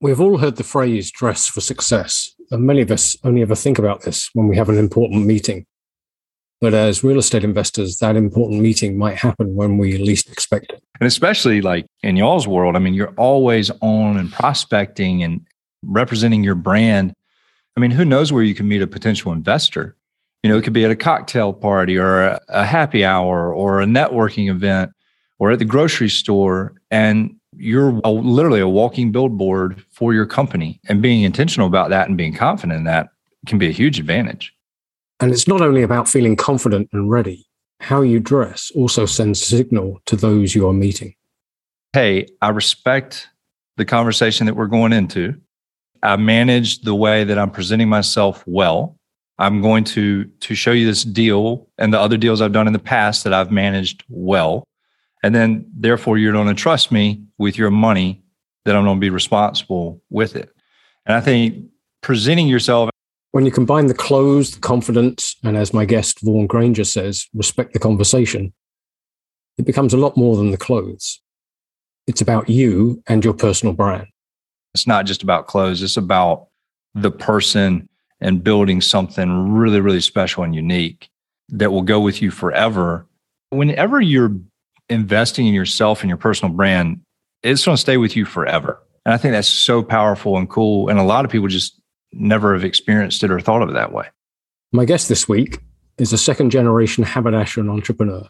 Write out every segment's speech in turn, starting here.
We've all heard the phrase dress for success, and many of us only ever think about this when we have an important meeting. But as real estate investors, that important meeting might happen when we least expect it. And especially like in y'all's world, I mean, you're always on and prospecting and representing your brand. I mean, who knows where you can meet a potential investor? You know, it could be at a cocktail party or a, happy hour or a networking event or at the grocery store. And you're a, literally a walking billboard for your company and being intentional about that and being confident in that can be a huge advantage. And it's not only about feeling confident and ready, how you dress also sends a signal to those you are meeting. Hey, I respect the conversation that we're going into. I manage the way that I'm presenting myself well. I'm going to to show you this deal and the other deals I've done in the past that I've managed well. And then therefore you're going to trust me with your money that I'm going to be responsible with it. And I think presenting yourself when you combine the clothes, the confidence, and as my guest Vaughan Granger says, respect the conversation, it becomes a lot more than the clothes. It's about you and your personal brand. It's not just about clothes, it's about the person and building something really, really special and unique that will go with you forever. Whenever you're investing in yourself and your personal brand, it's going to stay with you forever. And I think that's so powerful and cool. And a lot of people just never have experienced it or thought of it that way. My guest this week is a second generation haberdasher entrepreneur.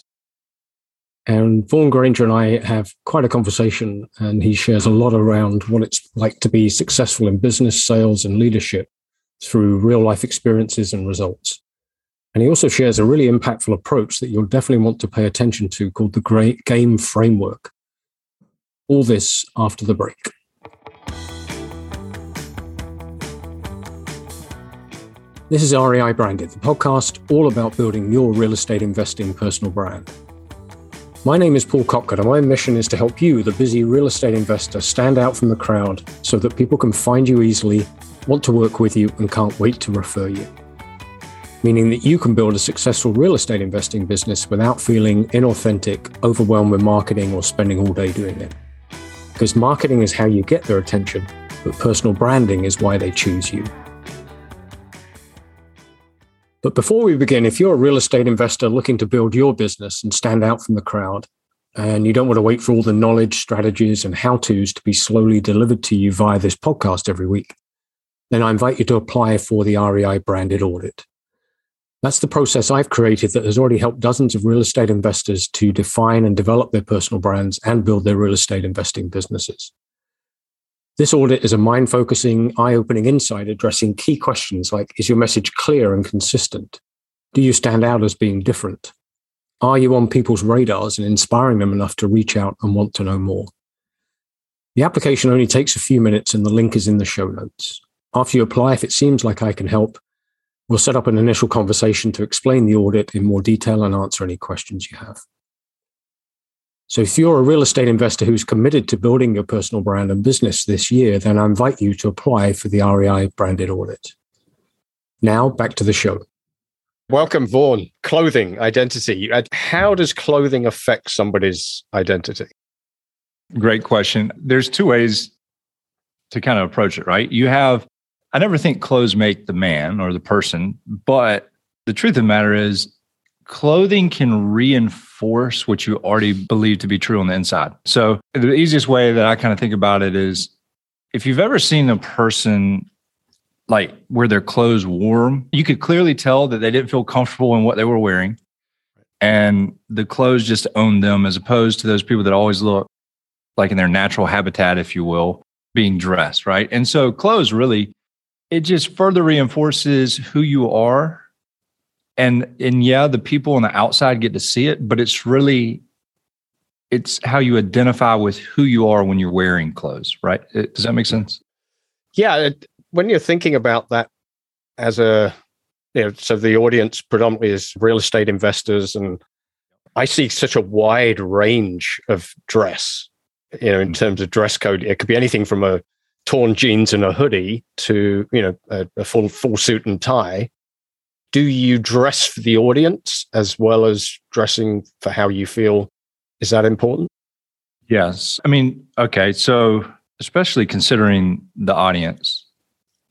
And Vaughan Granger and I have quite a conversation, and he shares a lot around what it's like to be successful in business, sales, and leadership through real life experiences and results. And he also shares a really impactful approach that you'll definitely want to pay attention to called the Great Game Framework. All this after the break. This is REI Branded, the podcast all about building your real estate investing personal brand. My name is Paul Copcutt, and my mission is to help you, the busy real estate investor, stand out from the crowd so that people can find you easily, want to work with you, and can't wait to refer you. Meaning that you can build a successful real estate investing business without feeling inauthentic, overwhelmed with marketing, or spending all day doing it. Because marketing is how you get their attention, but personal branding is why they choose you. But before we begin, if you're a real estate investor looking to build your business and stand out from the crowd, and you don't want to wait for all the knowledge, strategies, and how to's to be slowly delivered to you via this podcast every week, then I invite you to apply for the REI branded audit. That's the process I've created that has already helped dozens of real estate investors to define and develop their personal brands and build their real estate investing businesses. This audit is a mind focusing, eye opening insight addressing key questions like Is your message clear and consistent? Do you stand out as being different? Are you on people's radars and inspiring them enough to reach out and want to know more? The application only takes a few minutes and the link is in the show notes. After you apply, if it seems like I can help, we'll set up an initial conversation to explain the audit in more detail and answer any questions you have. So if you're a real estate investor who's committed to building your personal brand and business this year, then I invite you to apply for the REI branded audit. Now back to the show. Welcome, Vaughan. Clothing, identity. Uh, how does clothing affect somebody's identity? Great question. There's two ways to kind of approach it, right? You have, I never think clothes make the man or the person, but the truth of the matter is clothing can reinforce what you already believe to be true on the inside. So, the easiest way that I kind of think about it is if you've ever seen a person like where their clothes warm, you could clearly tell that they didn't feel comfortable in what they were wearing. And the clothes just owned them as opposed to those people that always look like in their natural habitat, if you will, being dressed, right? And so clothes really, it just further reinforces who you are. And and yeah the people on the outside get to see it but it's really it's how you identify with who you are when you're wearing clothes right? It, does that make sense? Yeah it, when you're thinking about that as a you know so the audience predominantly is real estate investors and i see such a wide range of dress you know in mm-hmm. terms of dress code. It could be anything from a torn jeans and a hoodie to you know a, a full full suit and tie do you dress for the audience as well as dressing for how you feel? Is that important? Yes. I mean, okay. So especially considering the audience.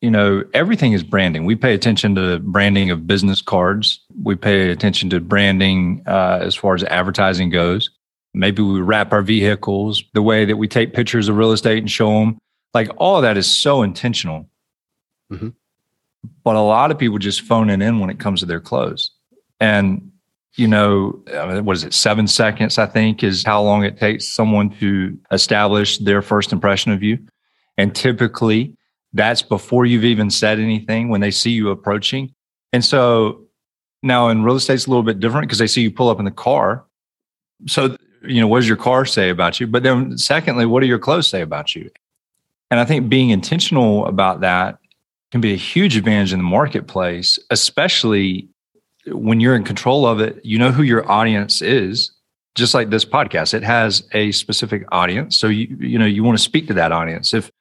You know, everything is branding. We pay attention to branding of business cards. We pay attention to branding uh, as far as advertising goes. Maybe we wrap our vehicles, the way that we take pictures of real estate and show them. Like all of that is so intentional. Mm-hmm. But a lot of people just phone it in when it comes to their clothes. And, you know, what is it, seven seconds, I think, is how long it takes someone to establish their first impression of you. And typically, that's before you've even said anything when they see you approaching. And so now in real estate, it's a little bit different because they see you pull up in the car. So, you know, what does your car say about you? But then, secondly, what do your clothes say about you? And I think being intentional about that can be a huge advantage in the marketplace, especially when you're in control of it. You know who your audience is, just like this podcast. It has a specific audience, so you you know you want to speak to that audience. If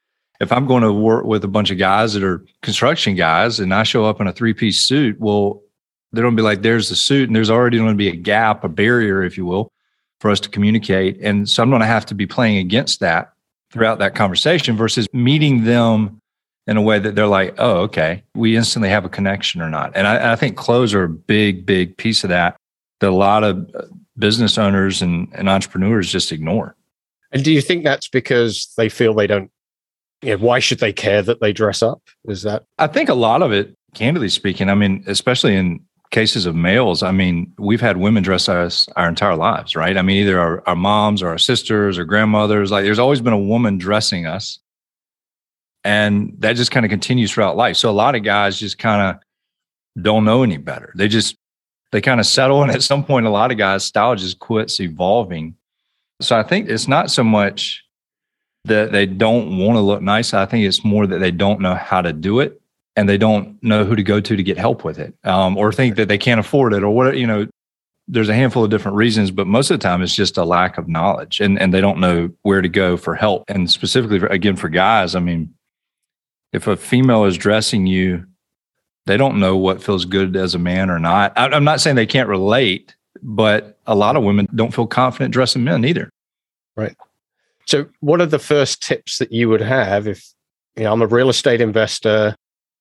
if I'm going to work with a bunch of guys that are construction guys, and I show up in a three piece suit, well, they're going to be like, "There's the suit," and there's already going to be a gap, a barrier, if you will, for us to communicate. And so I'm going to have to be playing against that throughout that conversation versus meeting them in a way that they're like, oh, okay, we instantly have a connection or not. And I, I think clothes are a big, big piece of that that a lot of uh, business owners and, and entrepreneurs just ignore. And do you think that's because they feel they don't, you know, why should they care that they dress up? Is that? I think a lot of it, candidly speaking, I mean, especially in cases of males, I mean, we've had women dress us our entire lives, right? I mean, either our, our moms or our sisters or grandmothers, like there's always been a woman dressing us and that just kind of continues throughout life. So a lot of guys just kind of don't know any better. They just they kind of settle, and at some point, a lot of guys' style just quits evolving. So I think it's not so much that they don't want to look nice. I think it's more that they don't know how to do it, and they don't know who to go to to get help with it, um, or think that they can't afford it, or what you know. There's a handful of different reasons, but most of the time it's just a lack of knowledge, and and they don't know where to go for help. And specifically, for, again, for guys, I mean, if a female is dressing you, they don't know what feels good as a man or not. I'm not saying they can't relate, but a lot of women don't feel confident dressing men either. Right. So, what are the first tips that you would have if you know, I'm a real estate investor?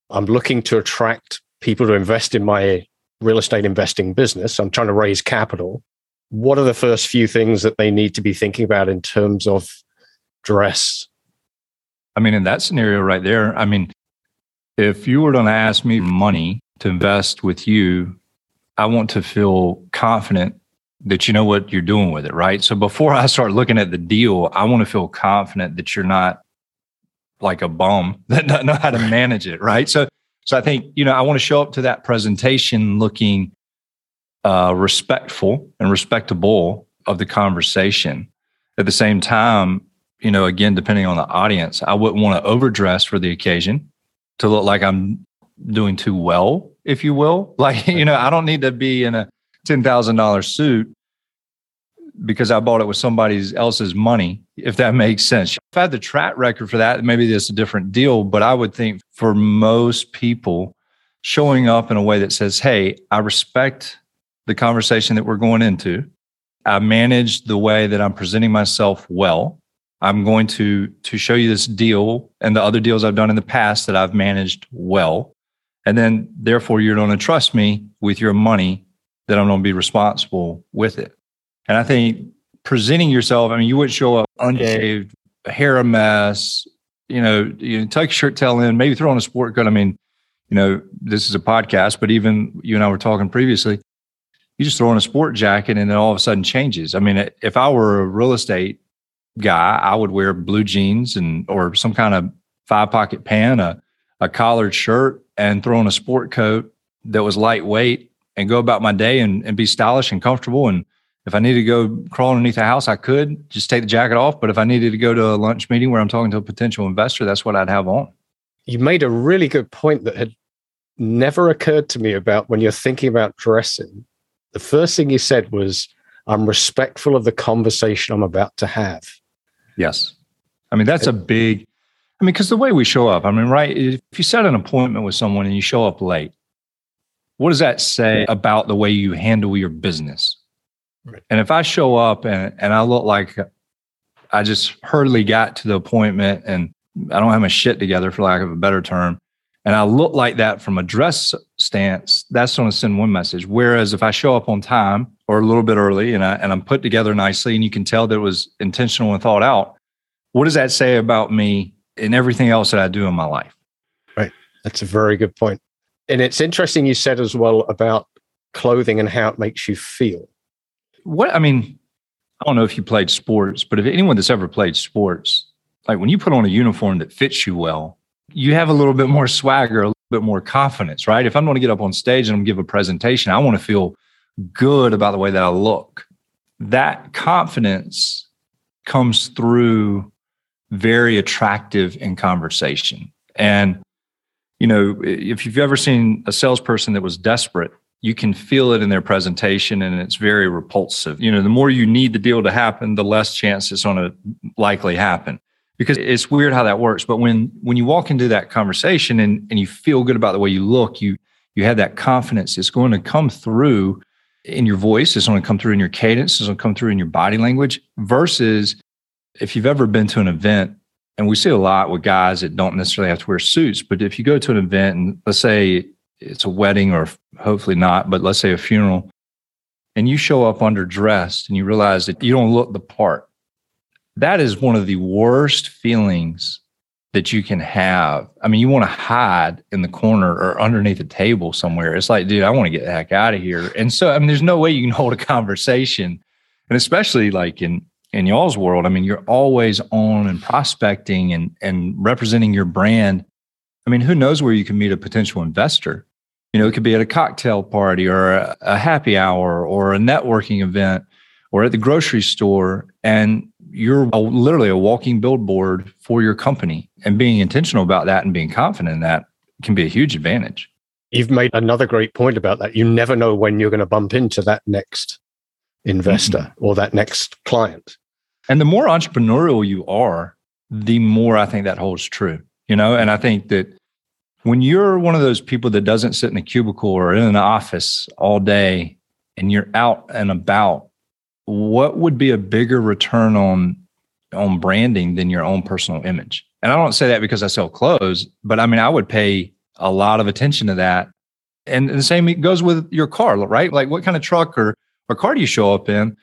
I'm looking to attract people to invest in my real estate investing business. I'm trying to raise capital. What are the first few things that they need to be thinking about in terms of dress I mean, in that scenario right there, I mean, if you were going to ask me money to invest with you, I want to feel confident that you know what you're doing with it, right? So before I start looking at the deal, I want to feel confident that you're not like a bum that doesn't know how to manage it, right? So, so I think you know I want to show up to that presentation looking uh, respectful and respectable of the conversation. At the same time, you know, again, depending on the audience, I wouldn't want to overdress for the occasion to look like I'm doing too well, if you will. Like, you know, I don't need to be in a $10,000 suit because I bought it with somebody else's money, if that makes sense. If I had the track record for that, maybe that's a different deal. But I would think for most people, showing up in a way that says, Hey, I respect the conversation that we're going into. I manage the way that I'm presenting myself well. I'm going to to show you this deal and the other deals I've done in the past that I've managed well. And then therefore you're going to trust me with your money that I'm going to be responsible with it. And I think presenting yourself, I mean, you wouldn't show up unshaved, hair a mess, you know, you tuck your shirt tail in, maybe throw on a sport coat. I mean, you know, this is a podcast, but even you and I were talking previously, you just throw on a sport jacket and then all of a sudden changes. I mean, if I were a real estate guy, I would wear blue jeans and or some kind of five pocket pan, a, a collared shirt, and throw on a sport coat that was lightweight and go about my day and, and be stylish and comfortable. And if I needed to go crawl underneath the house, I could just take the jacket off. But if I needed to go to a lunch meeting where I'm talking to a potential investor, that's what I'd have on. You made a really good point that had never occurred to me about when you're thinking about dressing. The first thing you said was, I'm respectful of the conversation I'm about to have. Yes. I mean, that's a big, I mean, because the way we show up, I mean, right? If you set an appointment with someone and you show up late, what does that say about the way you handle your business? And if I show up and, and I look like I just hurriedly got to the appointment and I don't have my shit together for lack of a better term. And I look like that from a dress stance, that's going to send one message. Whereas if I show up on time or a little bit early and, I, and I'm put together nicely and you can tell that it was intentional and thought out, what does that say about me and everything else that I do in my life? Right. That's a very good point. And it's interesting you said as well about clothing and how it makes you feel. What, I mean, I don't know if you played sports, but if anyone that's ever played sports, like when you put on a uniform that fits you well, you have a little bit more swagger, a little bit more confidence, right? If I'm going to get up on stage and I'm give a presentation, I want to feel good about the way that I look. That confidence comes through very attractive in conversation. And, you know, if you've ever seen a salesperson that was desperate, you can feel it in their presentation and it's very repulsive. You know, the more you need the deal to happen, the less chance it's going to likely happen because it's weird how that works. But when when you walk into that conversation and, and you feel good about the way you look, you you have that confidence. It's going to come through in your voice. It's going to come through in your cadence. It's going to come through in your body language. Versus if you've ever been to an event, and we see a lot with guys that don't necessarily have to wear suits, but if you go to an event and let's say it's a wedding or hopefully not, but let's say a funeral, and you show up underdressed and you realize that you don't look the part that is one of the worst feelings that you can have. I mean, you want to hide in the corner or underneath a table somewhere. It's like, dude, I want to get the heck out of here. And so, I mean, there's no way you can hold a conversation. And especially like in in y'all's world, I mean, you're always on and prospecting and and representing your brand. I mean, who knows where you can meet a potential investor? You know, it could be at a cocktail party or a, a happy hour or a networking event or at the grocery store. And you're a, literally a walking billboard for your company and being intentional about that and being confident in that can be a huge advantage you've made another great point about that you never know when you're going to bump into that next investor mm-hmm. or that next client and the more entrepreneurial you are the more i think that holds true you know and i think that when you're one of those people that doesn't sit in a cubicle or in an office all day and you're out and about what would be a bigger return on on branding than your own personal image? And I don't say that because I sell clothes, but I mean I would pay a lot of attention to that. And the same goes with your car, right? Like what kind of truck or or car do you show up in?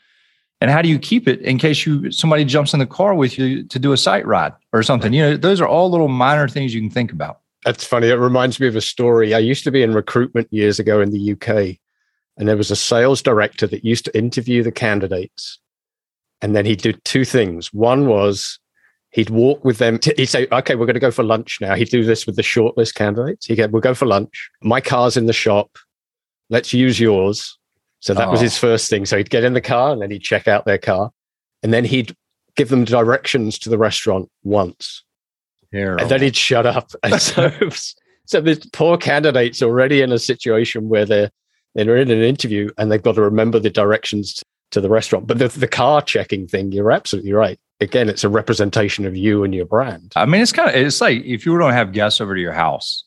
And how do you keep it in case you somebody jumps in the car with you to do a site ride or something? You know, those are all little minor things you can think about. That's funny. It reminds me of a story. I used to be in recruitment years ago in the UK, and there was a sales director that used to interview the candidates. And then he'd do two things. One was he'd walk with them. To, he'd say, okay, we're going to go for lunch now. He'd do this with the shortlist candidates. He'd go, we'll go for lunch. My car's in the shop. Let's use yours. So that oh. was his first thing. So he'd get in the car and then he'd check out their car. And then he'd give them directions to the restaurant once. Terrible. And then he'd shut up. And so, so the poor candidate's already in a situation where they're they're in an interview and they've got to remember the directions to the restaurant. But the, the car checking thing, you're absolutely right. Again, it's a representation of you and your brand. I mean, it's kind of it's like if you were to have guests over to your house,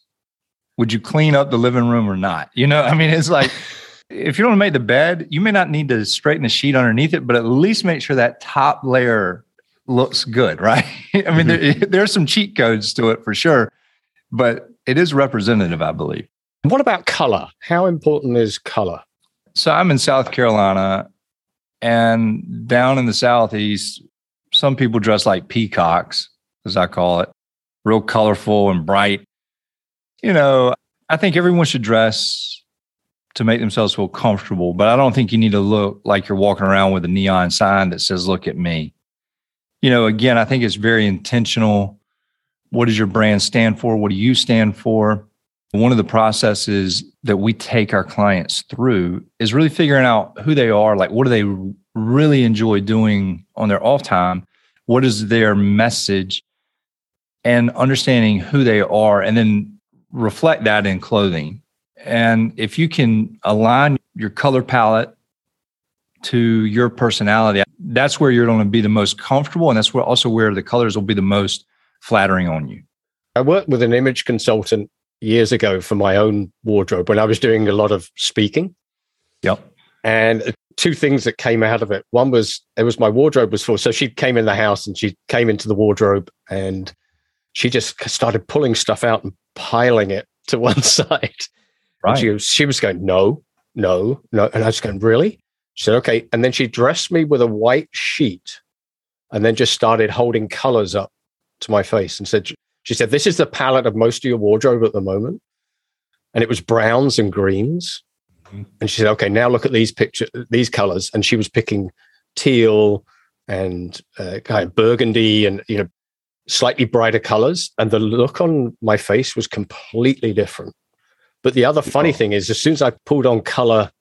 would you clean up the living room or not? You know, I mean, it's like if you don't make the bed, you may not need to straighten the sheet underneath it, but at least make sure that top layer looks good, right? I mean, mm-hmm. there, there's some cheat codes to it for sure, but it is representative, I believe. What about color? How important is color? So I'm in South Carolina and down in the Southeast, some people dress like peacocks, as I call it, real colorful and bright. You know, I think everyone should dress to make themselves feel comfortable, but I don't think you need to look like you're walking around with a neon sign that says, Look at me. You know, again, I think it's very intentional. What does your brand stand for? What do you stand for? One of the processes that we take our clients through is really figuring out who they are, like what do they really enjoy doing on their off time? What is their message? And understanding who they are and then reflect that in clothing. And if you can align your color palette to your personality, that's where you're going to be the most comfortable. And that's where also where the colors will be the most flattering on you. I worked with an image consultant years ago for my own wardrobe when I was doing a lot of speaking. Yep. And uh, two things that came out of it. One was it was my wardrobe was full. So she came in the house and she came into the wardrobe and she just started pulling stuff out and piling it to one side. Right. she was she was going, no, no, no. And I was going, really? She said, okay. And then she dressed me with a white sheet and then just started holding colors up to my face and said, she said, this is the palette of most of your wardrobe at the moment. And it was browns and greens. Mm-hmm. And she said, okay, now look at these pictures, these colors. And she was picking teal and uh, kind of burgundy and, you know, slightly brighter colors. And the look on my face was completely different. But the other funny thing is, as soon as I pulled on color,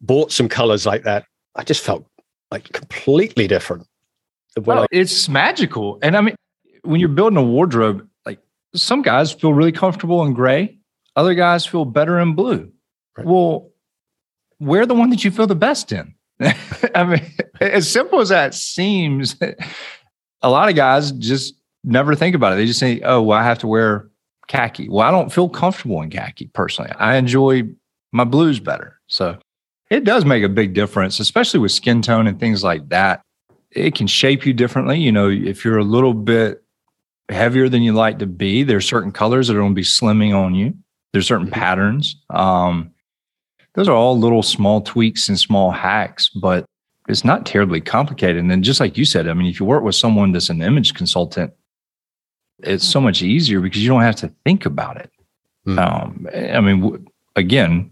bought some colors like that, I just felt like completely different. Well, I- it's magical. And I mean, when you're building a wardrobe, like some guys feel really comfortable in gray, other guys feel better in blue. Right. Well, wear the one that you feel the best in. I mean, as simple as that seems, a lot of guys just never think about it. They just say, oh, well, I have to wear khaki. Well, I don't feel comfortable in khaki personally. I enjoy my blues better. So it does make a big difference, especially with skin tone and things like that. It can shape you differently. You know, if you're a little bit heavier than you like to be, there's certain colors that are going to be slimming on you. There's certain mm-hmm. patterns. Um, those are all little small tweaks and small hacks, but it's not terribly complicated. And then just like you said, I mean, if you work with someone that's an image consultant, it's so much easier because you don't have to think about it. Mm. Um, I mean, again,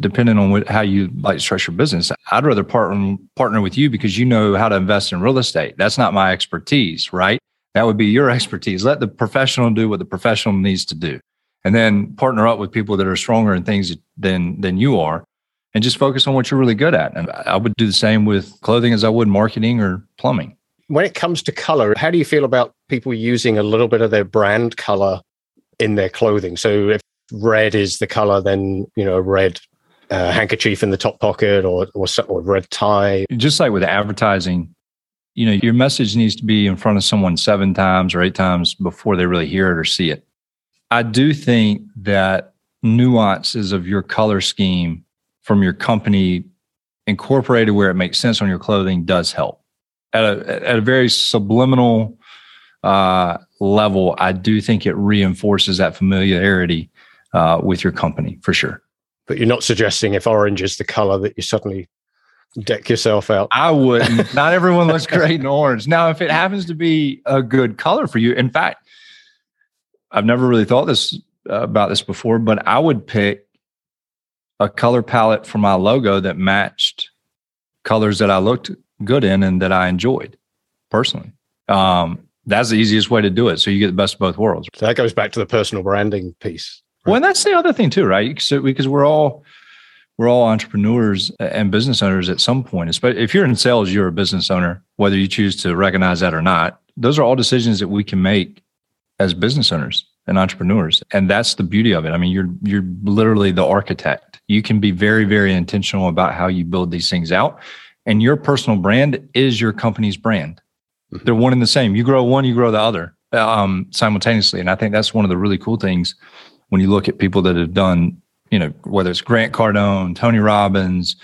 depending on what, how you like to structure business, I'd rather partner partner with you because you know how to invest in real estate. That's not my expertise, right? That would be your expertise. Let the professional do what the professional needs to do, and then partner up with people that are stronger in things than than you are, and just focus on what you're really good at. And I would do the same with clothing as I would marketing or plumbing when it comes to color, how do you feel about people using a little bit of their brand color in their clothing? So if red is the color, then you know, red uh, handkerchief in the top pocket or, or or red tie. Just like with advertising, you know, your message needs to be in front of someone seven times or eight times before they really hear it or see it. I do think that nuances of your color scheme from your company incorporated where it makes sense on your clothing does help at a at a very subliminal uh, level, I do think it reinforces that familiarity uh, with your company for sure. But you're not suggesting if orange is the color that you suddenly deck yourself out. I wouldn't. not everyone looks great in orange. Now, if it happens to be a good color for you, in fact, I've never really thought this uh, about this before, but I would pick a color palette for my logo that matched colors that I looked good in and that I enjoyed personally. Um, that's the easiest way to do it. So you get the best of both worlds. So that goes back to the personal branding piece. Right? Well, and that's the other thing too, right? So because we're all we're all entrepreneurs and business owners at some point. Especially if you're in sales, you're a business owner, whether you choose to recognize that or not. Those are all decisions that we can make as business owners and entrepreneurs, and that's the beauty of it. I mean, you're you're literally the architect. You can be very very intentional about how you build these things out and your personal brand is your company's brand. Mm-hmm. They're one and the same. You grow one, you grow the other um, simultaneously. And I think that's one of the really cool things when you look at people that have done, you know, whether it's Grant Cardone, Tony Robbins,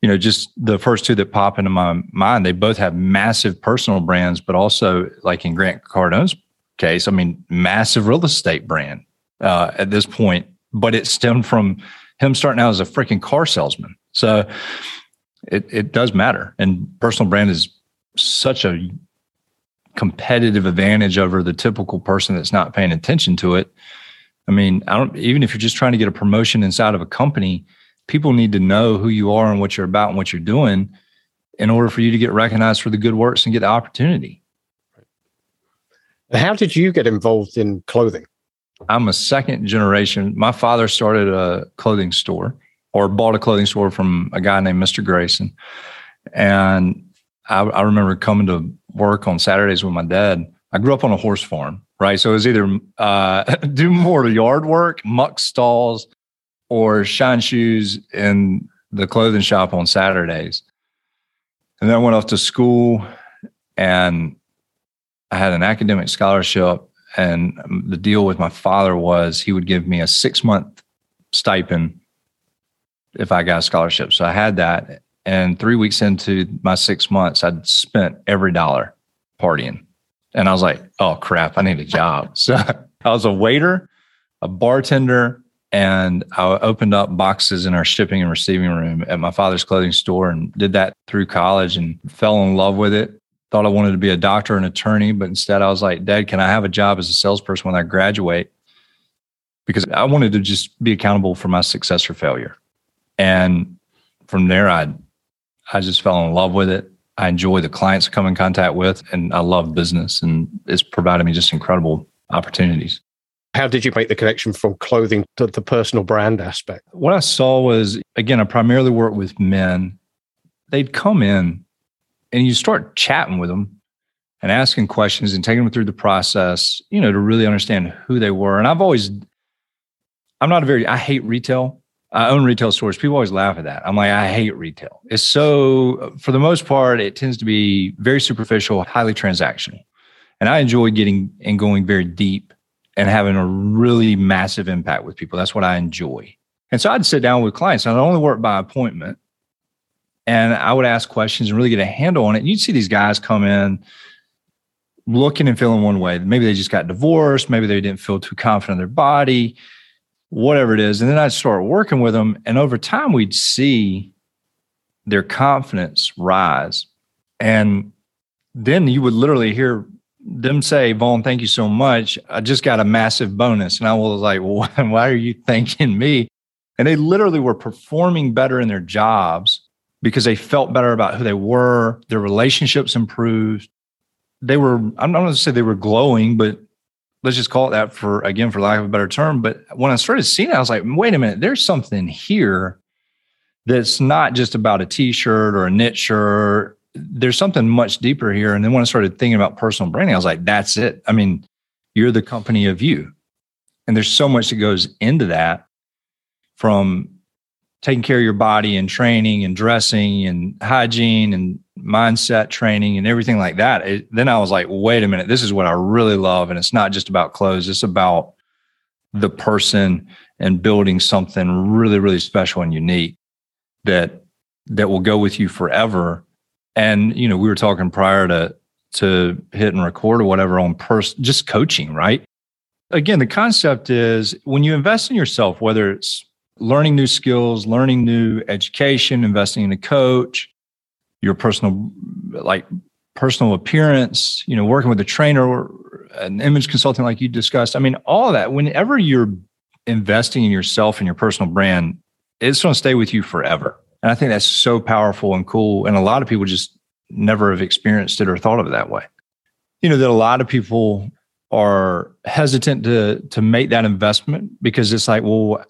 you know, just the first two that pop into my mind, they both have massive personal brands, but also like in Grant Cardone's case, I mean, massive real estate brand uh, at this point, but it stemmed from him starting out as a freaking car salesman. So it, it does matter. And personal brand is such a competitive advantage over the typical person that's not paying attention to it. I mean, I don't even if you're just trying to get a promotion inside of a company, people need to know who you are and what you're about and what you're doing in order for you to get recognized for the good works and get the opportunity. How did you get involved in clothing? I'm a second generation. My father started a clothing store or bought a clothing store from a guy named Mr. Grayson. And I, I, remember coming to work on Saturdays with my dad. I grew up on a horse farm, right? So it was either uh, do more yard work, muck stalls, or shine shoes in the clothing shop on Saturdays. And then I went off to school and I had an academic scholarship. And the deal with my father was he would give me a six month stipend if I got a scholarship. So I had that. And three weeks into my six months, I'd spent every dollar partying. And I was like, oh crap, I need a job. So I was a waiter, a bartender, and I opened up boxes in our shipping and receiving room at my father's clothing store and did that through college and fell in love with it. Thought I wanted to be a doctor and attorney, but instead I was like, Dad, can I have a job as a salesperson when I graduate? Because I wanted to just be accountable for my success or failure. And from there, I I just fell in love with it. I enjoy the clients I come in contact with, and I love business, and it's provided me just incredible opportunities. How did you make the connection from clothing to the personal brand aspect? What I saw was, again, I primarily work with men. They'd come in and you start chatting with them and asking questions and taking them through the process, you know, to really understand who they were. And I've always, I'm not a very, I hate retail. I own retail stores. People always laugh at that. I'm like, I hate retail. It's so, for the most part, it tends to be very superficial, highly transactional. And I enjoy getting and going very deep and having a really massive impact with people. That's what I enjoy. And so I'd sit down with clients. I'd only work by appointment. And I would ask questions and really get a handle on it. And you'd see these guys come in looking and feeling one way. Maybe they just got divorced. Maybe they didn't feel too confident in their body whatever it is. And then I'd start working with them. And over time, we'd see their confidence rise. And then you would literally hear them say, Vaughn, thank you so much. I just got a massive bonus. And I was like, well, why are you thanking me? And they literally were performing better in their jobs because they felt better about who they were. Their relationships improved. They were, I'm not going to say they were glowing, but let's just call it that for again for lack of a better term. But when i started seeing it i was like wait a minute there's something here that's not just about a t-shirt or a knit shirt. There's something much deeper here. And then when i started thinking about personal branding i was like that's it. I mean you're the company of you. And there's so much that goes into that from taking care of your body and training and dressing and hygiene and mindset training and everything like that. It, then I was like, wait a minute, this is what I really love. And it's not just about clothes, it's about the person and building something really, really special and unique that that will go with you forever. And you know, we were talking prior to to hit and record or whatever on person just coaching, right? Again, the concept is when you invest in yourself, whether it's learning new skills, learning new education, investing in a coach, your personal like personal appearance, you know, working with a trainer or an image consultant like you discussed. I mean, all that, whenever you're investing in yourself and your personal brand, it's going to stay with you forever. And I think that's so powerful and cool. And a lot of people just never have experienced it or thought of it that way. You know, that a lot of people are hesitant to to make that investment because it's like, well,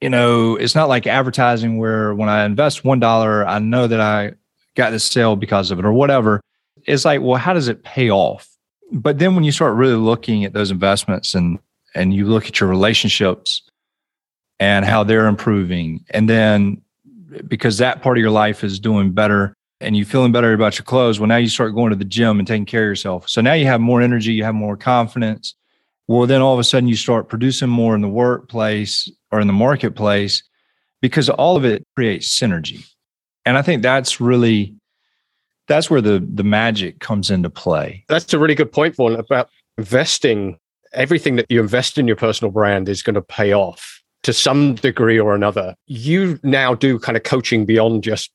you know, it's not like advertising where when I invest one dollar, I know that I got this sale because of it or whatever. It's like, well, how does it pay off? But then when you start really looking at those investments and and you look at your relationships and how they're improving, and then because that part of your life is doing better and you feeling better about your clothes, well, now you start going to the gym and taking care of yourself. So now you have more energy, you have more confidence. Well, then all of a sudden you start producing more in the workplace or in the marketplace because all of it creates synergy. And I think that's really that's where the the magic comes into play. That's a really good point, Vaughn, about investing. Everything that you invest in your personal brand is going to pay off to some degree or another. You now do kind of coaching beyond just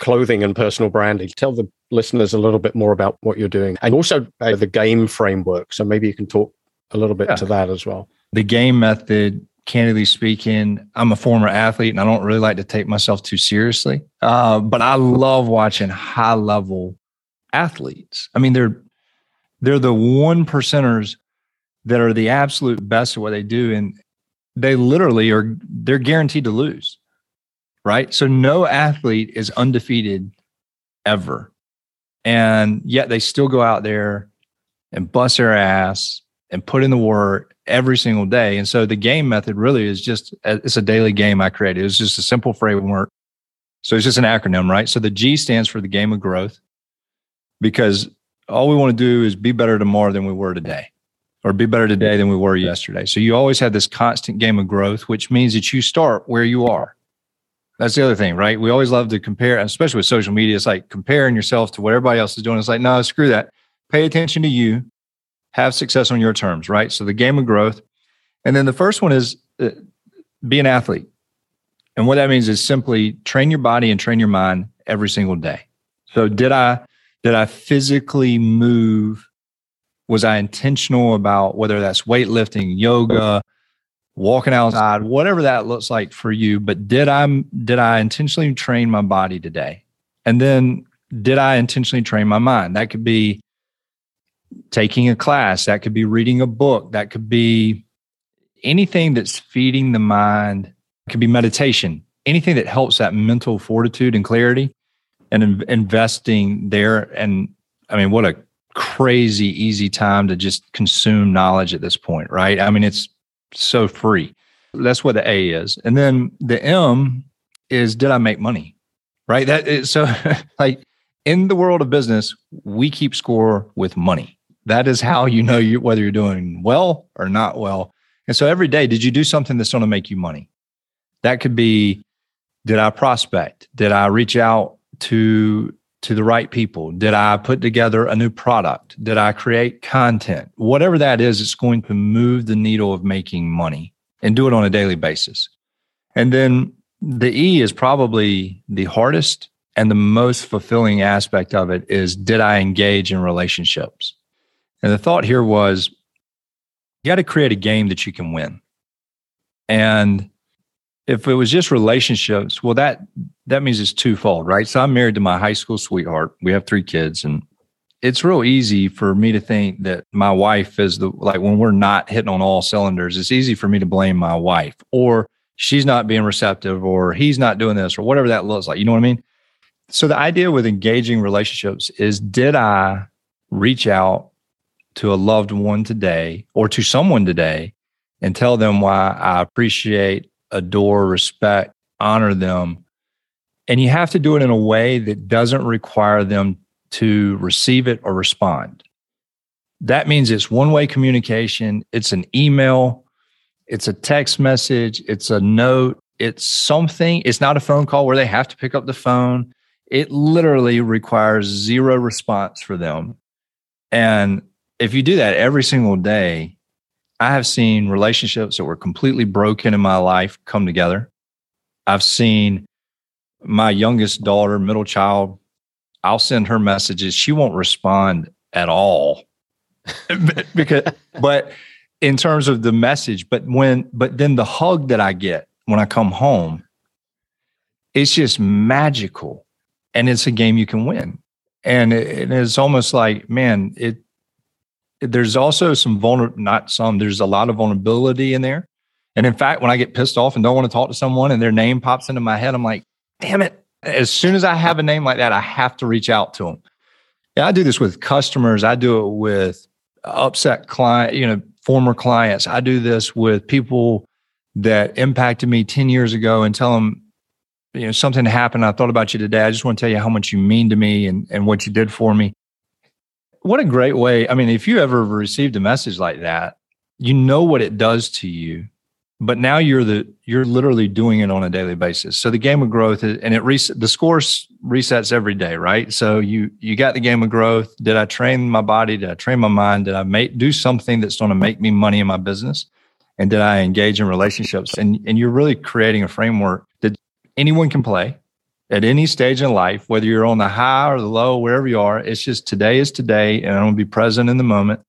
clothing and personal branding. Tell the listeners a little bit more about what you're doing and also uh, the game framework. So maybe you can talk a little bit yeah. to that as well. The game method candidly speaking, I'm a former athlete and I don't really like to take myself too seriously. Uh, but I love watching high level athletes. I mean, they're they're the one percenters that are the absolute best at what they do, and they literally are they're guaranteed to lose. Right. So no athlete is undefeated ever. And yet they still go out there and bust their ass and put in the work every single day. And so the game method really is just uh, it's a daily game I created. It's just a simple framework. So it's just an acronym, right? So the G stands for the game of growth because all we want to do is be better tomorrow than we were today or be better today than we were yesterday. So you always have this constant game of growth, which means that you start where you are. That's the other thing, right? We always love to compare, especially with social media. It's like comparing yourself to what everybody else is doing. It's like, no, screw that. Pay attention to you, have success on your terms, right? So the game of growth. And then the first one is uh, be an athlete. And what that means is simply train your body and train your mind every single day. So did I did I physically move? Was I intentional about whether that's weightlifting, yoga, walking outside, whatever that looks like for you, but did I did I intentionally train my body today? And then did I intentionally train my mind? That could be taking a class, that could be reading a book, that could be anything that's feeding the mind it could be meditation, anything that helps that mental fortitude and clarity and in, investing there. And I mean, what a crazy easy time to just consume knowledge at this point, right? I mean, it's so free. That's what the A is. And then the M is did I make money? Right? That is so like in the world of business, we keep score with money. That is how you know you, whether you're doing well or not well. And so every day, did you do something that's going to make you money? That could be did I prospect? Did I reach out to to the right people? Did I put together a new product? Did I create content? Whatever that is, it's going to move the needle of making money and do it on a daily basis. And then the E is probably the hardest and the most fulfilling aspect of it is did I engage in relationships? And the thought here was you got to create a game that you can win. And if it was just relationships, well, that that means it's twofold, right? So I'm married to my high school sweetheart. We have three kids, and it's real easy for me to think that my wife is the like when we're not hitting on all cylinders. It's easy for me to blame my wife, or she's not being receptive, or he's not doing this, or whatever that looks like. You know what I mean? So the idea with engaging relationships is: did I reach out to a loved one today, or to someone today, and tell them why I appreciate adore, respect, honor them. And you have to do it in a way that doesn't require them to receive it or respond. That means it's one way communication, it's an email, it's a text message, it's a note, it's something. It's not a phone call where they have to pick up the phone. It literally requires zero response for them. And if you do that every single day, I have seen relationships that were completely broken in my life come together. I've seen my youngest daughter, middle child, I'll send her messages. She won't respond at all. because but in terms of the message, but when but then the hug that I get when I come home, it's just magical. And it's a game you can win. And it, it's almost like, man, it there's also some vulnerable, not some, there's a lot of vulnerability in there. And in fact, when I get pissed off and don't want to talk to someone and their name pops into my head, I'm like, damn it. As soon as I have a name like that, I have to reach out to them. Yeah, I do this with customers. I do it with upset client, you know, former clients. I do this with people that impacted me 10 years ago and tell them, you know, something happened. I thought about you today. I just want to tell you how much you mean to me and, and what you did for me what a great way. I mean, if you ever received a message like that, you know what it does to you, but now you're the you're literally doing it on a daily basis. So the game of growth is, and it reset the scores resets every day, right? So you you got the game of growth. Did I train my body? Did I train my mind? Did I make do something that's going to make me money in my business? And did I engage in relationships? And and you're really creating a framework that anyone can play at any stage in life, whether you're on the high or the low, wherever you are, it's just today is today, and I'm going to be present in the moment,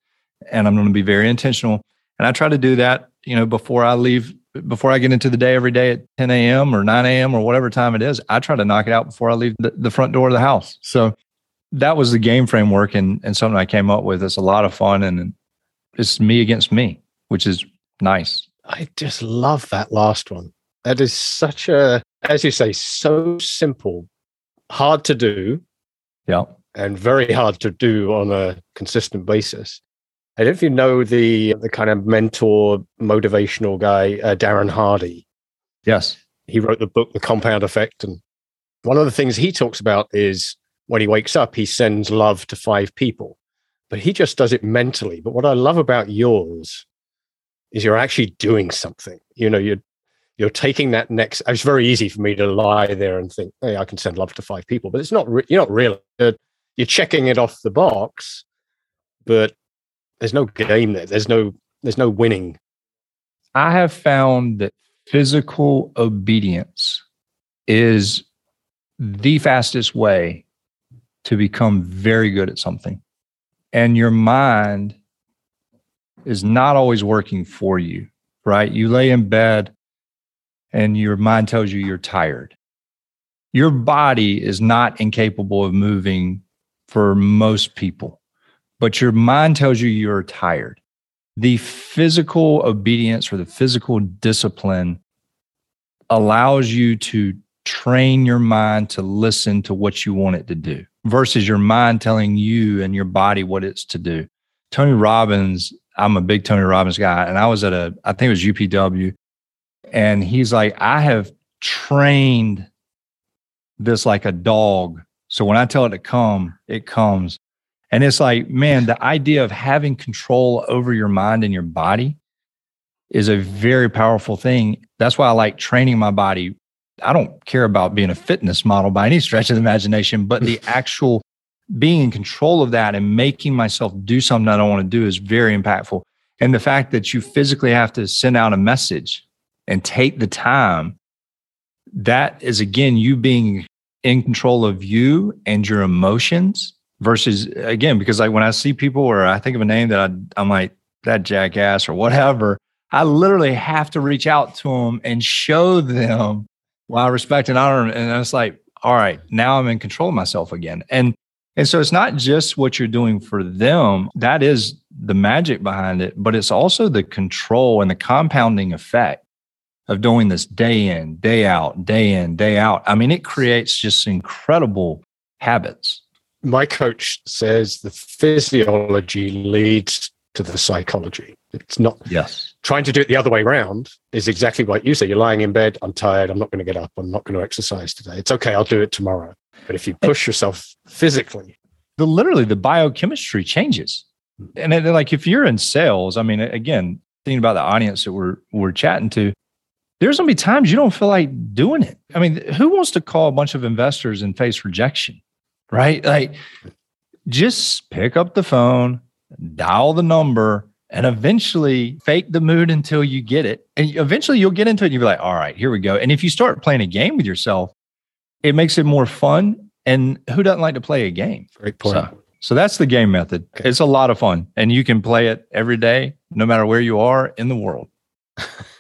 and I'm going to be very intentional. And I try to do that, you know, before I leave, before I get into the day every day at 10 a.m. or 9 a.m. or whatever time it is. I try to knock it out before I leave the, the front door of the house. So that was the game framework and, and something I came up with. It's a lot of fun, and it's me against me, which is nice. I just love that last one. That is such a as you say, so simple, hard to do. Yeah. And very hard to do on a consistent basis. I don't know if you know the the kind of mentor motivational guy, uh, Darren Hardy. Yes. He wrote the book The Compound Effect. And one of the things he talks about is when he wakes up, he sends love to five people. But he just does it mentally. But what I love about yours is you're actually doing something. You know, you're you're taking that next. It's very easy for me to lie there and think, "Hey, I can send love to five people," but it's not. Re- you're not really. You're checking it off the box, but there's no game there. There's no. There's no winning. I have found that physical obedience is the fastest way to become very good at something. And your mind is not always working for you, right? You lay in bed and your mind tells you you're tired. Your body is not incapable of moving for most people, but your mind tells you you're tired. The physical obedience or the physical discipline allows you to train your mind to listen to what you want it to do versus your mind telling you and your body what it's to do. Tony Robbins, I'm a big Tony Robbins guy, and I was at a, I think it was UPW, and he's like, I have trained this like a dog. So when I tell it to come, it comes. And it's like, man, the idea of having control over your mind and your body is a very powerful thing. That's why I like training my body. I don't care about being a fitness model by any stretch of the imagination, but the actual being in control of that and making myself do something I don't want to do is very impactful. And the fact that you physically have to send out a message and take the time, that is again you being in control of you and your emotions versus again, because like when I see people or I think of a name that I, I'm like, that jackass or whatever, I literally have to reach out to them and show them why I respect and honor. And it's like, all right, now I'm in control of myself again. And and so it's not just what you're doing for them. That is the magic behind it, but it's also the control and the compounding effect of doing this day in, day out, day in, day out. I mean, it creates just incredible habits. My coach says the physiology leads to the psychology. It's not yes. Trying to do it the other way around is exactly what you say. You're lying in bed. I'm tired. I'm not going to get up. I'm not going to exercise today. It's okay. I'll do it tomorrow. But if you push yourself physically, the literally the biochemistry changes. Hmm. And then, like if you're in sales, I mean, again, thinking about the audience that we're we're chatting to, there's gonna be times you don't feel like doing it. I mean, who wants to call a bunch of investors and face rejection? Right? Like just pick up the phone, dial the number, and eventually fake the mood until you get it. And eventually you'll get into it and you'll be like, all right, here we go. And if you start playing a game with yourself, it makes it more fun. And who doesn't like to play a game? Great point. So, so that's the game method. Okay. It's a lot of fun. And you can play it every day, no matter where you are in the world.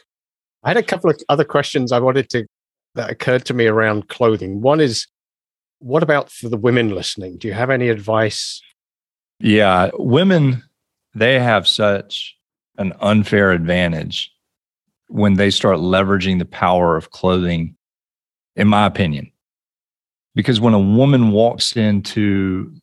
I had a couple of other questions I wanted to that occurred to me around clothing. One is what about for the women listening? Do you have any advice? Yeah, women they have such an unfair advantage when they start leveraging the power of clothing in my opinion. Because when a woman walks into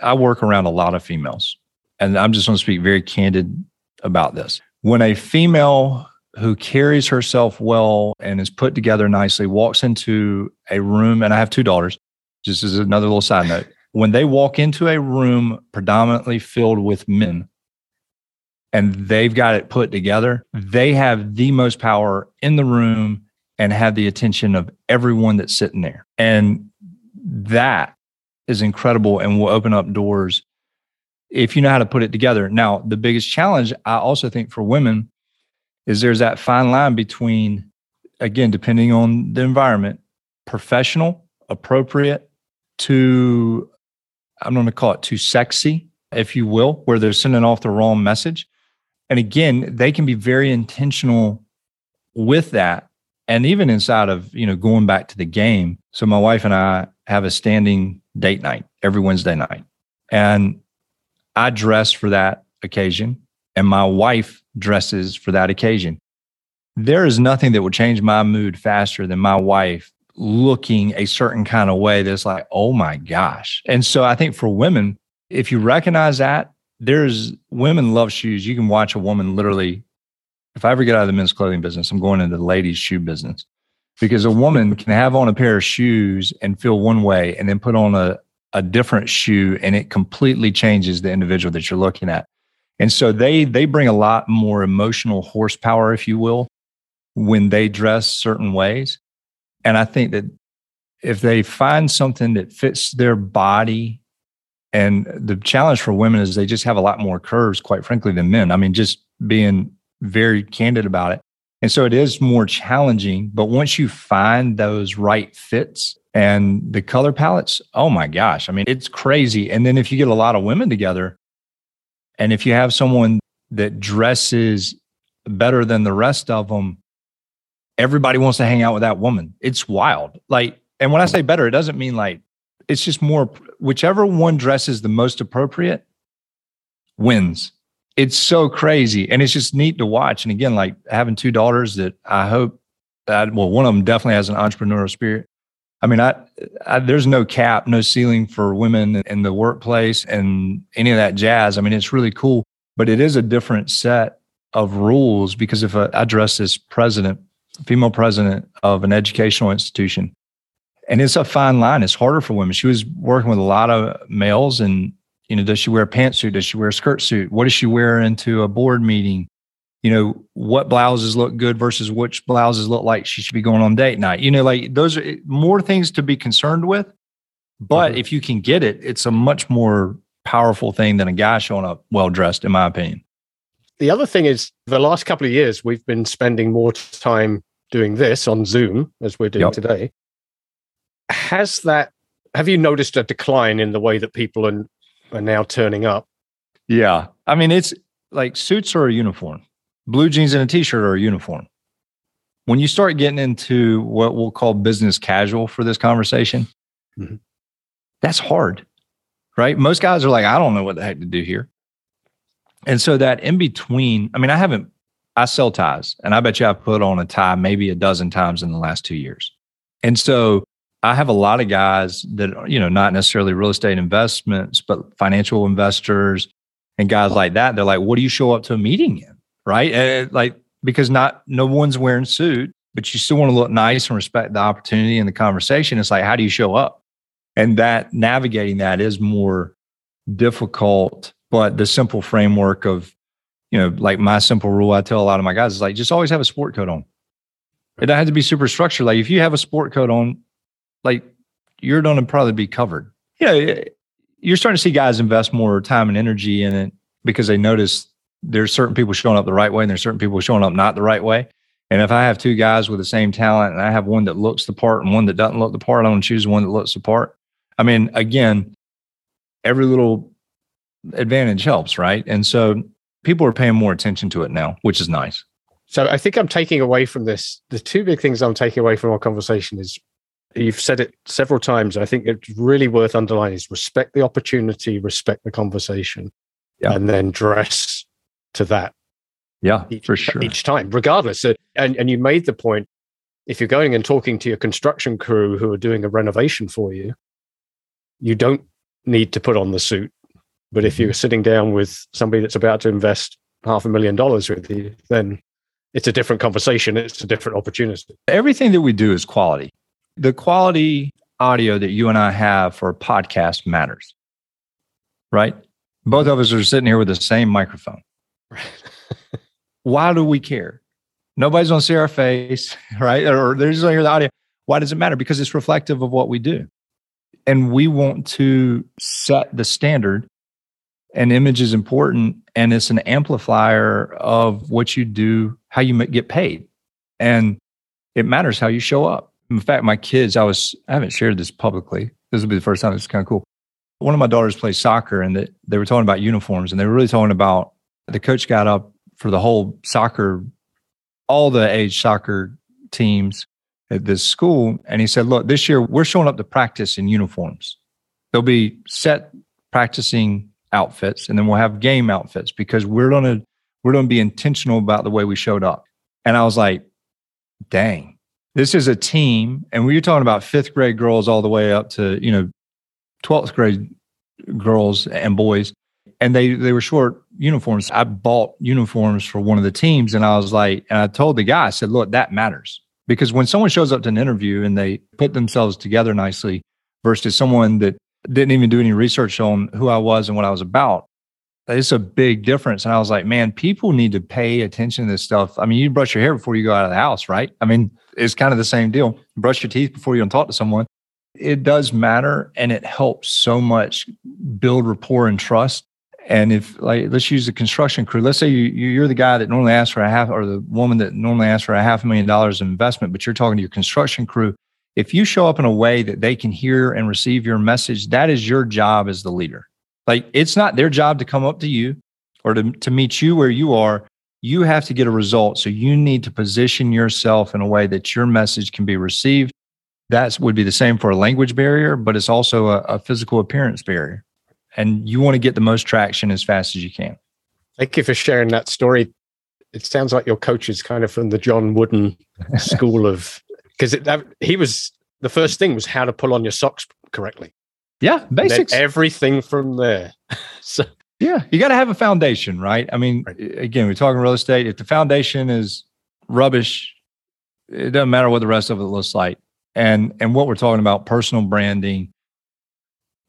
I work around a lot of females and I'm just going to speak very candid about this. When a female who carries herself well and is put together nicely walks into a room, and I have two daughters, just as another little side note. When they walk into a room predominantly filled with men and they've got it put together, mm-hmm. they have the most power in the room and have the attention of everyone that's sitting there. And that is incredible and will open up doors if you know how to put it together. Now, the biggest challenge I also think for women is there's that fine line between, again, depending on the environment, professional, appropriate, to, I'm going to call it too sexy, if you will, where they're sending off the wrong message. And again, they can be very intentional with that. And even inside of, you know, going back to the game. So my wife and I have a standing date night every Wednesday night. And I dress for that occasion and my wife dresses for that occasion. There is nothing that will change my mood faster than my wife looking a certain kind of way that's like, oh my gosh. And so I think for women, if you recognize that, there's women love shoes. You can watch a woman literally. If I ever get out of the men's clothing business, I'm going into the ladies' shoe business because a woman can have on a pair of shoes and feel one way and then put on a, a different shoe and it completely changes the individual that you're looking at. And so they they bring a lot more emotional horsepower, if you will. when they dress certain ways. And I think that if they find something that fits their body, and the challenge for women is they just have a lot more curves, quite frankly, than men. I mean, just being very candid about it. And so it is more challenging. But once you find those right fits and the color palettes, oh my gosh, I mean, it's crazy. And then if you get a lot of women together, and if you have someone that dresses better than the rest of them, everybody wants to hang out with that woman. It's wild. Like, and when I say better, it doesn't mean like it's just more whichever one dresses the most appropriate wins. It's so crazy. And it's just neat to watch. And again, like having two daughters that I hope that, well, one of them definitely has an entrepreneurial spirit. I mean, I, I, there's no cap, no ceiling for women in the workplace and any of that jazz. I mean, it's really cool, but it is a different set of rules because if I, I dress as president, female president of an educational institution, and it's a fine line. It's harder for women. She was working with a lot of males, and you know, does she wear a pantsuit? Does she wear a skirt suit? What does she wear into a board meeting? You know, what blouses look good versus which blouses look like she should be going on date night. You know, like those are more things to be concerned with. But mm-hmm. if you can get it, it's a much more powerful thing than a guy showing up well dressed, in my opinion. The other thing is, the last couple of years, we've been spending more time doing this on Zoom as we're doing yep. today has that have you noticed a decline in the way that people are, are now turning up yeah i mean it's like suits are a uniform blue jeans and a t-shirt are a uniform when you start getting into what we'll call business casual for this conversation mm-hmm. that's hard right most guys are like i don't know what the heck to do here and so that in between i mean i haven't i sell ties and i bet you i've put on a tie maybe a dozen times in the last two years and so I have a lot of guys that you know, not necessarily real estate investments, but financial investors and guys like that. They're like, what do you show up to a meeting in? Right. And like, because not, no one's wearing suit, but you still want to look nice and respect the opportunity and the conversation. It's like, how do you show up? And that navigating that is more difficult, but the simple framework of, you know, like my simple rule I tell a lot of my guys is like, just always have a sport coat on. It doesn't have to be super structured. Like if you have a sport coat on, like you're going to probably be covered. You know, you're starting to see guys invest more time and energy in it because they notice there's certain people showing up the right way and there's certain people showing up not the right way. And if I have two guys with the same talent and I have one that looks the part and one that doesn't look the part, I'm going to choose one that looks the part. I mean, again, every little advantage helps, right? And so people are paying more attention to it now, which is nice. So I think I'm taking away from this the two big things I'm taking away from our conversation is you've said it several times. I think it's really worth underlining is respect the opportunity, respect the conversation, yeah. and then dress to that. Yeah, each, for sure. Each time, regardless. and, and you made the point if you're going and talking to your construction crew who are doing a renovation for you, you don't need to put on the suit. But if you're mm-hmm. sitting down with somebody that's about to invest half a million dollars with you, then it's a different conversation. It's a different opportunity. Everything that we do is quality the quality audio that you and I have for a podcast matters, right? Both of us are sitting here with the same microphone. Why do we care? Nobody's going to see our face, right? Or they're just going to hear the audio. Why does it matter? Because it's reflective of what we do. And we want to set the standard. And image is important. And it's an amplifier of what you do, how you get paid. And it matters how you show up. In fact, my kids, I was, I haven't shared this publicly. This will be the first time. It's kind of cool. One of my daughters plays soccer and they were talking about uniforms and they were really talking about the coach got up for the whole soccer, all the age soccer teams at this school. And he said, look, this year we're showing up to practice in uniforms. There'll be set practicing outfits and then we'll have game outfits because we're going to, we're going to be intentional about the way we showed up. And I was like, dang, this is a team, and we are talking about fifth grade girls all the way up to you know twelfth grade girls and boys, and they they were short uniforms. I bought uniforms for one of the teams, and I was like, and I told the guy, I said, look, that matters because when someone shows up to an interview and they put themselves together nicely versus someone that didn't even do any research on who I was and what I was about, it's a big difference. And I was like, man, people need to pay attention to this stuff. I mean, you brush your hair before you go out of the house, right? I mean, it's kind of the same deal. brush your teeth before you talk to someone. It does matter and it helps so much build rapport and trust. And if like let's use the construction crew, let's say you you're the guy that normally asks for a half or the woman that normally asks for a half a million dollars of investment, but you're talking to your construction crew. If you show up in a way that they can hear and receive your message, that is your job as the leader. Like it's not their job to come up to you or to, to meet you where you are. You have to get a result. So you need to position yourself in a way that your message can be received. That would be the same for a language barrier, but it's also a, a physical appearance barrier. And you want to get the most traction as fast as you can. Thank you for sharing that story. It sounds like your coach is kind of from the John Wooden school of because he was the first thing was how to pull on your socks correctly. Yeah, basics. Everything from there. so yeah, you got to have a foundation, right? I mean, right. again, we're talking real estate. If the foundation is rubbish, it doesn't matter what the rest of it looks like. And and what we're talking about, personal branding,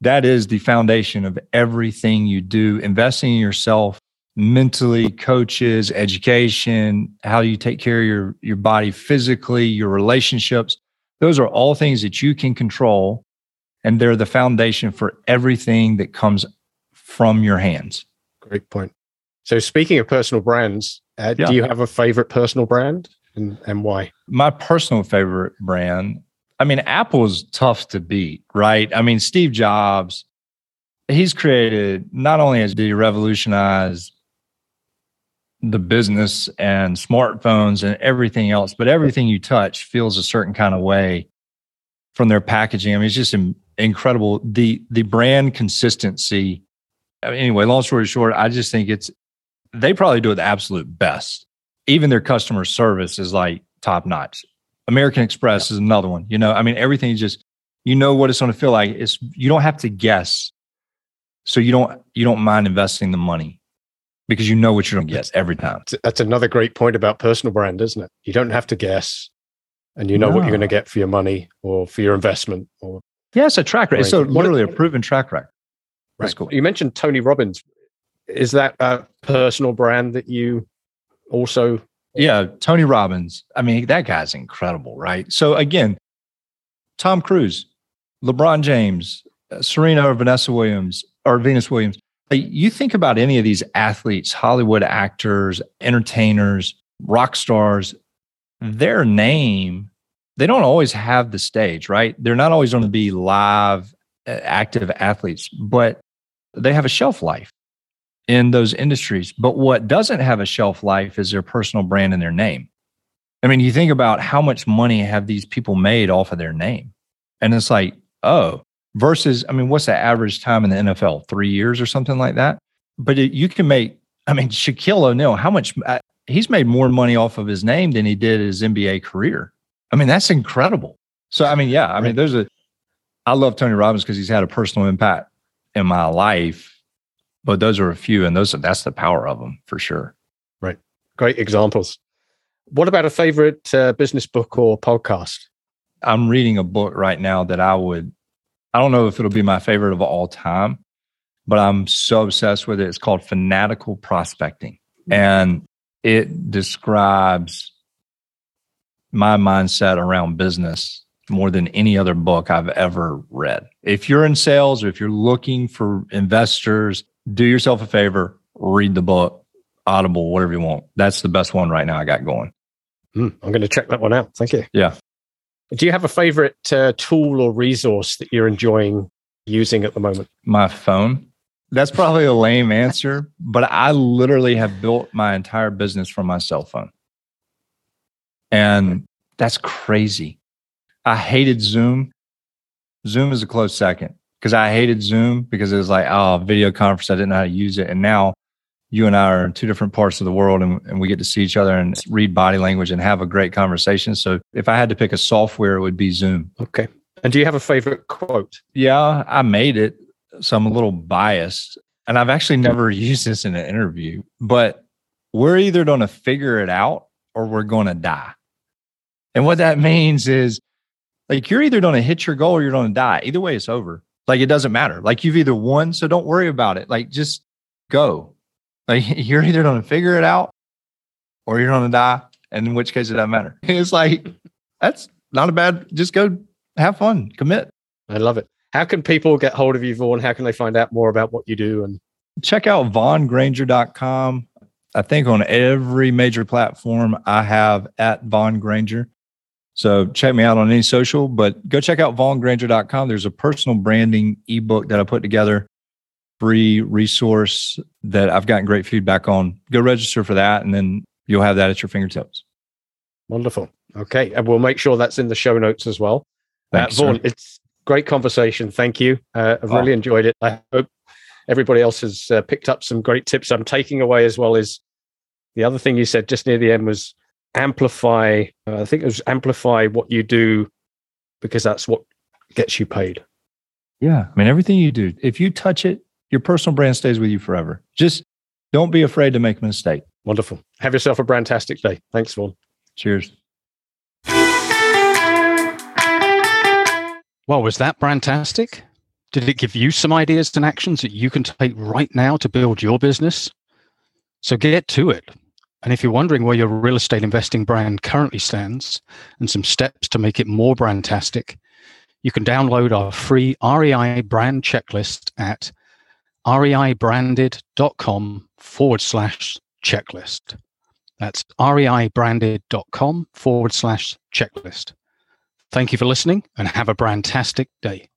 that is the foundation of everything you do. Investing in yourself mentally, coaches, education, how you take care of your your body physically, your relationships. Those are all things that you can control and they're the foundation for everything that comes from your hands. Great point. So, speaking of personal brands, uh, yeah. do you have a favorite personal brand and, and why? My personal favorite brand, I mean, Apple's tough to beat, right? I mean, Steve Jobs, he's created not only has he revolutionized the business and smartphones and everything else, but everything you touch feels a certain kind of way from their packaging. I mean, it's just incredible. The the brand consistency. Anyway, long story short, I just think it's they probably do it the absolute best. Even their customer service is like top notch. American Express is another one. You know, I mean, everything is just you know what it's going to feel like. It's you don't have to guess, so you don't you don't mind investing the money because you know what you're going to get every time. That's another great point about personal brand, isn't it? You don't have to guess, and you know no. what you're going to get for your money or for your investment or yeah, it's a track record. It's so literally a proven track record. That's cool. You mentioned Tony Robbins. Is that a personal brand that you also? Yeah, Tony Robbins. I mean, that guy's incredible, right? So again, Tom Cruise, LeBron James, uh, Serena or Vanessa Williams or Venus Williams. you think about any of these athletes, Hollywood actors, entertainers, rock stars, their name they don't always have the stage, right? They're not always going to be live, uh, active athletes, but they have a shelf life in those industries. But what doesn't have a shelf life is their personal brand and their name. I mean, you think about how much money have these people made off of their name? And it's like, oh, versus, I mean, what's the average time in the NFL? Three years or something like that? But it, you can make, I mean, Shaquille O'Neal, how much, uh, he's made more money off of his name than he did his NBA career. I mean, that's incredible. So, I mean, yeah, I mean, there's a, I love Tony Robbins because he's had a personal impact in my life, but those are a few, and those that's the power of them for sure. Right. Great examples. What about a favorite uh, business book or podcast? I'm reading a book right now that I would, I don't know if it'll be my favorite of all time, but I'm so obsessed with it. It's called Fanatical Prospecting. And it describes my mindset around business more than any other book I've ever read. If you're in sales or if you're looking for investors, do yourself a favor, read the book, Audible, whatever you want. That's the best one right now I got going. Mm, I'm going to check that one out. Thank you. Yeah. Do you have a favorite uh, tool or resource that you're enjoying using at the moment? My phone. That's probably a lame answer, but I literally have built my entire business from my cell phone. And that's crazy. I hated Zoom. Zoom is a close second because I hated Zoom because it was like, oh, video conference. I didn't know how to use it. And now you and I are in two different parts of the world and, and we get to see each other and read body language and have a great conversation. So if I had to pick a software, it would be Zoom. Okay. And do you have a favorite quote? Yeah, I made it. So I'm a little biased. And I've actually never used this in an interview, but we're either going to figure it out or we're going to die. And what that means is like you're either going to hit your goal or you're going to die. Either way, it's over. Like it doesn't matter. Like you've either won, so don't worry about it. Like just go. Like you're either going to figure it out or you're going to die. And in which case it doesn't matter. It's like, that's not a bad, just go have fun, commit. I love it. How can people get hold of you, Vaughn? How can they find out more about what you do? And check out vaughngranger.com. I think on every major platform I have at Vaughn Granger. So check me out on any social, but go check out vaughngranger.com. There's a personal branding ebook that I put together, free resource that I've gotten great feedback on. Go register for that, and then you'll have that at your fingertips. Wonderful. Okay. And we'll make sure that's in the show notes as well. Thanks, uh, Vaughn, it's great conversation. Thank you. Uh, I've really oh. enjoyed it. I hope everybody else has uh, picked up some great tips. I'm taking away as well as the other thing you said just near the end was amplify. Uh, I think it was amplify what you do because that's what gets you paid. Yeah. I mean, everything you do, if you touch it, your personal brand stays with you forever. Just don't be afraid to make a mistake. Wonderful. Have yourself a brandtastic day. Thanks, Vaughn. Cheers. Well, was that brandtastic? Did it give you some ideas and actions that you can take right now to build your business? So get to it. And if you're wondering where your real estate investing brand currently stands and some steps to make it more brandtastic, you can download our free REI brand checklist at reibranded.com forward slash checklist. That's reibranded.com forward slash checklist. Thank you for listening and have a brandtastic day.